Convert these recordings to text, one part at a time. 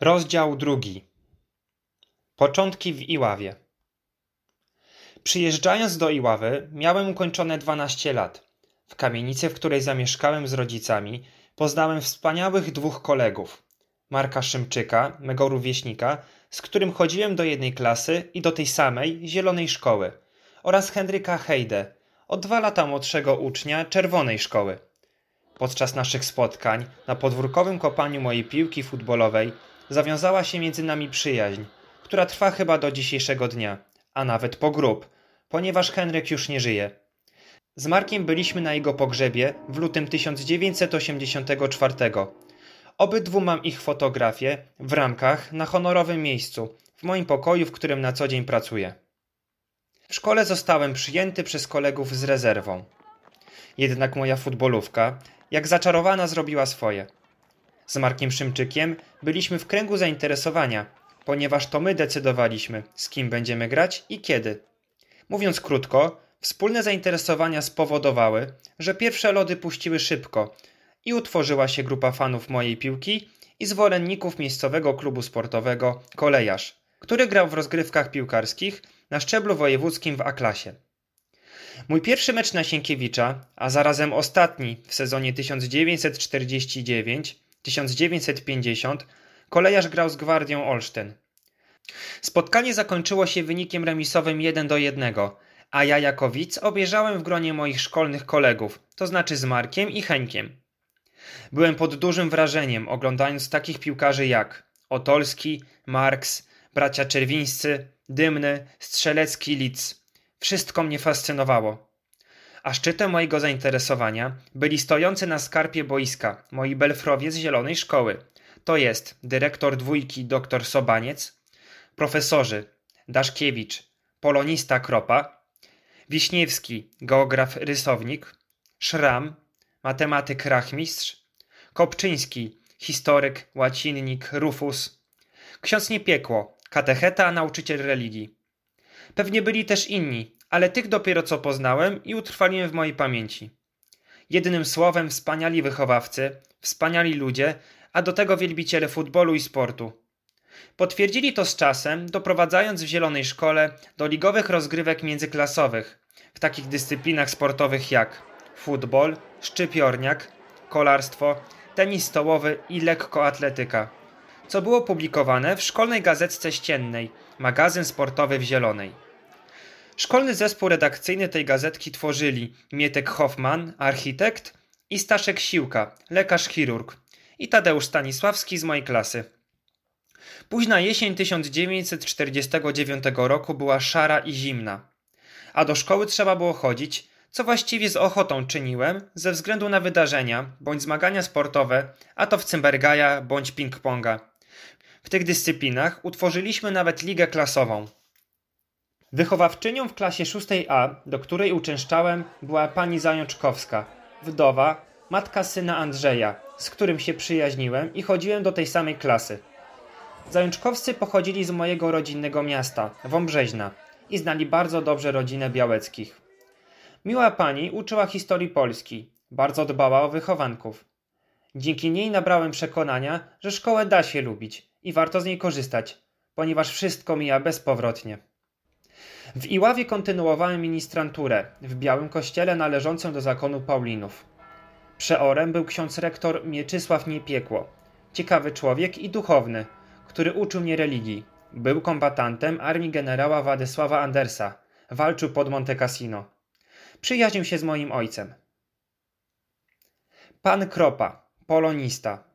Rozdział drugi. Początki w Iławie. Przyjeżdżając do Iławy, miałem ukończone 12 lat. W kamienicy, w której zamieszkałem z rodzicami, poznałem wspaniałych dwóch kolegów. Marka Szymczyka, mego rówieśnika, z którym chodziłem do jednej klasy i do tej samej, zielonej szkoły, oraz Henryka Hejde, o dwa lata młodszego ucznia czerwonej szkoły. Podczas naszych spotkań na podwórkowym kopaniu mojej piłki futbolowej zawiązała się między nami przyjaźń, która trwa chyba do dzisiejszego dnia, a nawet po grób, ponieważ Henryk już nie żyje. Z Markiem byliśmy na jego pogrzebie w lutym 1984. Obydwu mam ich fotografię w ramkach na honorowym miejscu, w moim pokoju, w którym na co dzień pracuję. W szkole zostałem przyjęty przez kolegów z rezerwą. Jednak moja futbolówka, jak zaczarowana, zrobiła swoje. Z Markiem Szymczykiem byliśmy w kręgu zainteresowania, ponieważ to my decydowaliśmy, z kim będziemy grać i kiedy. Mówiąc krótko, wspólne zainteresowania spowodowały, że pierwsze lody puściły szybko i utworzyła się grupa fanów mojej piłki i zwolenników miejscowego klubu sportowego Kolejarz, który grał w rozgrywkach piłkarskich na szczeblu wojewódzkim w A-klasie. Mój pierwszy mecz na Sienkiewicza, a zarazem ostatni w sezonie 1949-1950, kolejarz grał z Gwardią Olsztyn. Spotkanie zakończyło się wynikiem remisowym 1 do 1, a ja jako widz obejrzałem w gronie moich szkolnych kolegów, to znaczy z Markiem i Henkiem. Byłem pod dużym wrażeniem oglądając takich piłkarzy jak Otolski, Marks, bracia Czerwińscy, Dymny, Strzelecki, Litz. Wszystko mnie fascynowało. A szczytem mojego zainteresowania byli stojący na skarpie boiska moi belfrowie z zielonej szkoły. To jest dyrektor dwójki dr Sobaniec, profesorzy Daszkiewicz, polonista Kropa, Wiśniewski, geograf rysownik, Szram, matematyk rachmistrz, Kopczyński, historyk, łacinnik, Rufus, ksiądz Niepiekło, katecheta, nauczyciel religii. Pewnie byli też inni, ale tych dopiero co poznałem i utrwaliłem w mojej pamięci. Jednym słowem, wspaniali wychowawcy, wspaniali ludzie, a do tego wielbiciele futbolu i sportu. Potwierdzili to z czasem, doprowadzając w zielonej szkole do ligowych rozgrywek międzyklasowych w takich dyscyplinach sportowych jak futbol, szczypiorniak, kolarstwo, tenis stołowy i lekkoatletyka, co było publikowane w szkolnej gazetce ściennej, magazyn sportowy w Zielonej. Szkolny zespół redakcyjny tej gazetki tworzyli Mietek Hoffman, architekt i Staszek Siłka, lekarz-chirurg i Tadeusz Stanisławski z mojej klasy. Późna jesień 1949 roku była szara i zimna, a do szkoły trzeba było chodzić, co właściwie z ochotą czyniłem ze względu na wydarzenia bądź zmagania sportowe, a to w Cymbergaja bądź ping-ponga. W tych dyscyplinach utworzyliśmy nawet ligę klasową. Wychowawczynią w klasie 6A, do której uczęszczałem, była pani Zajączkowska, wdowa, matka syna Andrzeja, z którym się przyjaźniłem i chodziłem do tej samej klasy. Zajączkowscy pochodzili z mojego rodzinnego miasta, Wąbrzeźna, i znali bardzo dobrze rodzinę Białockich. Miła pani uczyła historii Polski, bardzo dbała o wychowanków. Dzięki niej nabrałem przekonania, że szkołę da się lubić i warto z niej korzystać, ponieważ wszystko mija bezpowrotnie. W Iławie kontynuowałem ministranturę w Białym Kościele należącym do zakonu Paulinów. Przeorem był ksiądz rektor Mieczysław Niepiekło, ciekawy człowiek i duchowny, który uczył mnie religii. Był kombatantem armii generała Władysława Andersa, walczył pod Monte Cassino. Przyjaźnił się z moim ojcem. Pan Kropa, polonista.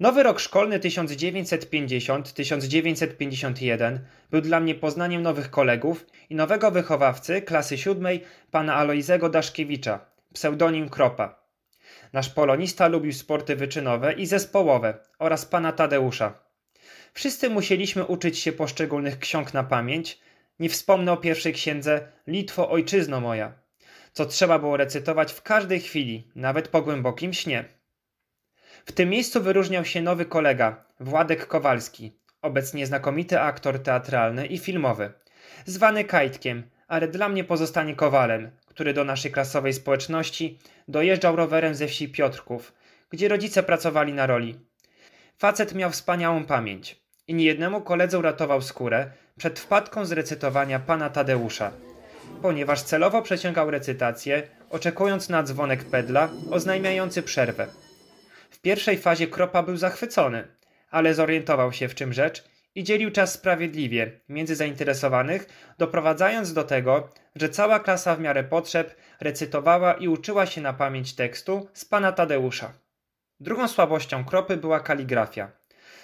Nowy rok szkolny 1950-1951 był dla mnie poznaniem nowych kolegów i nowego wychowawcy klasy siódmej, pana Alojzego Daszkiewicza, pseudonim Kropa. Nasz polonista lubił sporty wyczynowe i zespołowe oraz pana Tadeusza. Wszyscy musieliśmy uczyć się poszczególnych ksiąg na pamięć. Nie wspomnę o pierwszej księdze Litwo ojczyzno moja, co trzeba było recytować w każdej chwili, nawet po głębokim śnie. W tym miejscu wyróżniał się nowy kolega, Władek Kowalski, obecnie znakomity aktor teatralny i filmowy, zwany Kajtkiem, ale dla mnie pozostanie Kowalem, który do naszej klasowej społeczności dojeżdżał rowerem ze wsi Piotrków, gdzie rodzice pracowali na roli. Facet miał wspaniałą pamięć i niejednemu koledze uratował skórę przed wpadką z recytowania pana Tadeusza, ponieważ celowo przeciągał recytację, oczekując na dzwonek pedla oznajmiający przerwę. W pierwszej fazie Kropa był zachwycony, ale zorientował się w czym rzecz i dzielił czas sprawiedliwie między zainteresowanych, doprowadzając do tego, że cała klasa w miarę potrzeb recytowała i uczyła się na pamięć tekstu z pana Tadeusza. Drugą słabością Kropy była kaligrafia.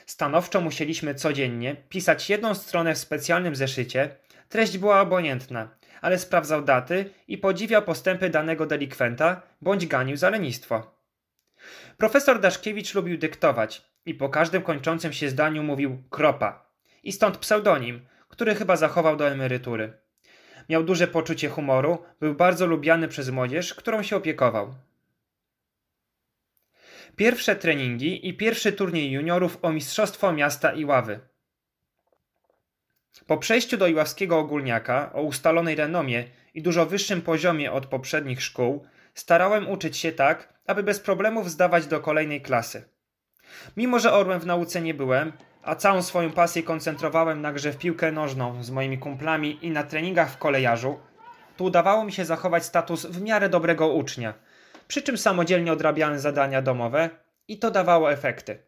Stanowczo musieliśmy codziennie pisać jedną stronę w specjalnym zeszycie. Treść była obojętna, ale sprawdzał daty i podziwiał postępy danego delikwenta bądź ganił za lenistwo. Profesor Daszkiewicz lubił dyktować i po każdym kończącym się zdaniu mówił kropa. I stąd pseudonim, który chyba zachował do emerytury. Miał duże poczucie humoru, był bardzo lubiany przez młodzież, którą się opiekował. Pierwsze treningi i pierwszy turniej juniorów o Mistrzostwo Miasta Iławy. Po przejściu do Iławskiego Ogólniaka o ustalonej renomie i dużo wyższym poziomie od poprzednich szkół, starałem uczyć się tak, aby bez problemów zdawać do kolejnej klasy. Mimo, że orłem w nauce nie byłem, a całą swoją pasję koncentrowałem na grze w piłkę nożną z moimi kumplami i na treningach w kolejarzu, to udawało mi się zachować status w miarę dobrego ucznia, przy czym samodzielnie odrabiałem zadania domowe i to dawało efekty.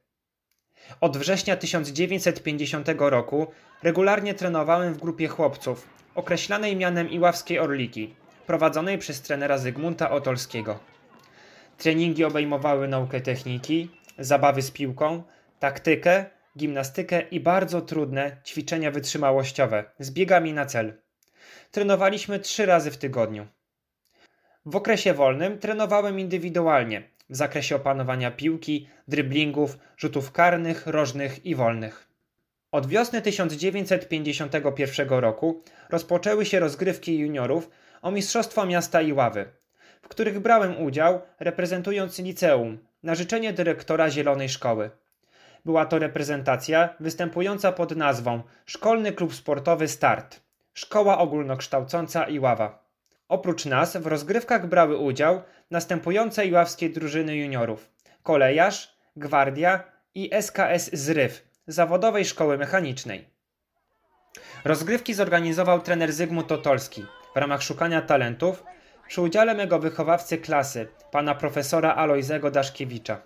Od września 1950 roku regularnie trenowałem w grupie chłopców, określanej mianem Iławskiej Orliki, prowadzonej przez trenera Zygmunta Otolskiego. Treningi obejmowały naukę techniki, zabawy z piłką, taktykę, gimnastykę i bardzo trudne ćwiczenia wytrzymałościowe z biegami na cel. Trenowaliśmy trzy razy w tygodniu. W okresie wolnym trenowałem indywidualnie w zakresie opanowania piłki, dryblingów, rzutów karnych, rożnych i wolnych. Od wiosny 1951 roku rozpoczęły się rozgrywki juniorów o Mistrzostwo Miasta Iławy, w których brałem udział reprezentując liceum na życzenie dyrektora Zielonej Szkoły. Była to reprezentacja występująca pod nazwą Szkolny Klub Sportowy Start, Szkoła Ogólnokształcąca Iława. Oprócz nas w rozgrywkach brały udział następujące iławskie drużyny juniorów: Kolejarz, Gwardia i SKS Zryw Zawodowej Szkoły Mechanicznej. Rozgrywki zorganizował trener Zygmunt Totolski w ramach szukania talentów przy udziale mego wychowawcy klasy, pana profesora Alojzego Daszkiewicza.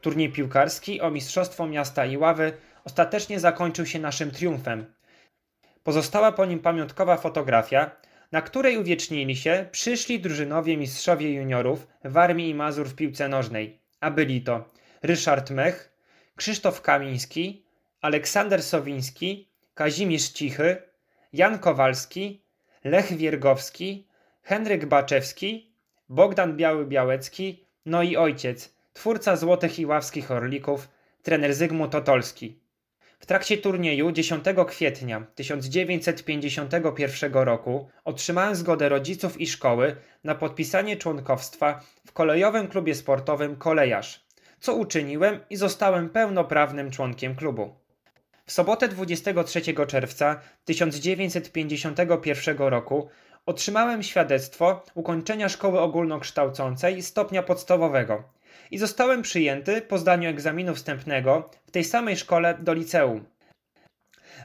Turniej piłkarski o Mistrzostwo Miasta Iławy ostatecznie zakończył się naszym triumfem. Pozostała po nim pamiątkowa fotografia, na której uwiecznili się przyszli drużynowie mistrzowie juniorów w Armii i Mazur w piłce nożnej, a byli to Ryszard Mech, Krzysztof Kamiński, Aleksander Sowiński, Kazimierz Cichy, Jan Kowalski, Lech Wiergowski, Henryk Baczewski, Bogdan Biały-Białecki, no i ojciec, twórca Złotych i Ławskich Orlików, trener Zygmunt Otolski. W trakcie turnieju 10 kwietnia 1951 roku otrzymałem zgodę rodziców i szkoły na podpisanie członkowstwa w kolejowym klubie sportowym Kolejarz, co uczyniłem i zostałem pełnoprawnym członkiem klubu. W sobotę 23 czerwca 1951 roku otrzymałem świadectwo ukończenia szkoły ogólnokształcącej stopnia podstawowego i zostałem przyjęty po zdaniu egzaminu wstępnego w tej samej szkole do liceum.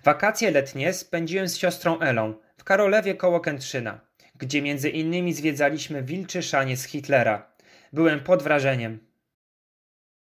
Wakacje letnie spędziłem z siostrą Elą w Karolewie koło Kętrzyna, gdzie między innymi zwiedzaliśmy wilczy szaniec Hitlera. Byłem pod wrażeniem.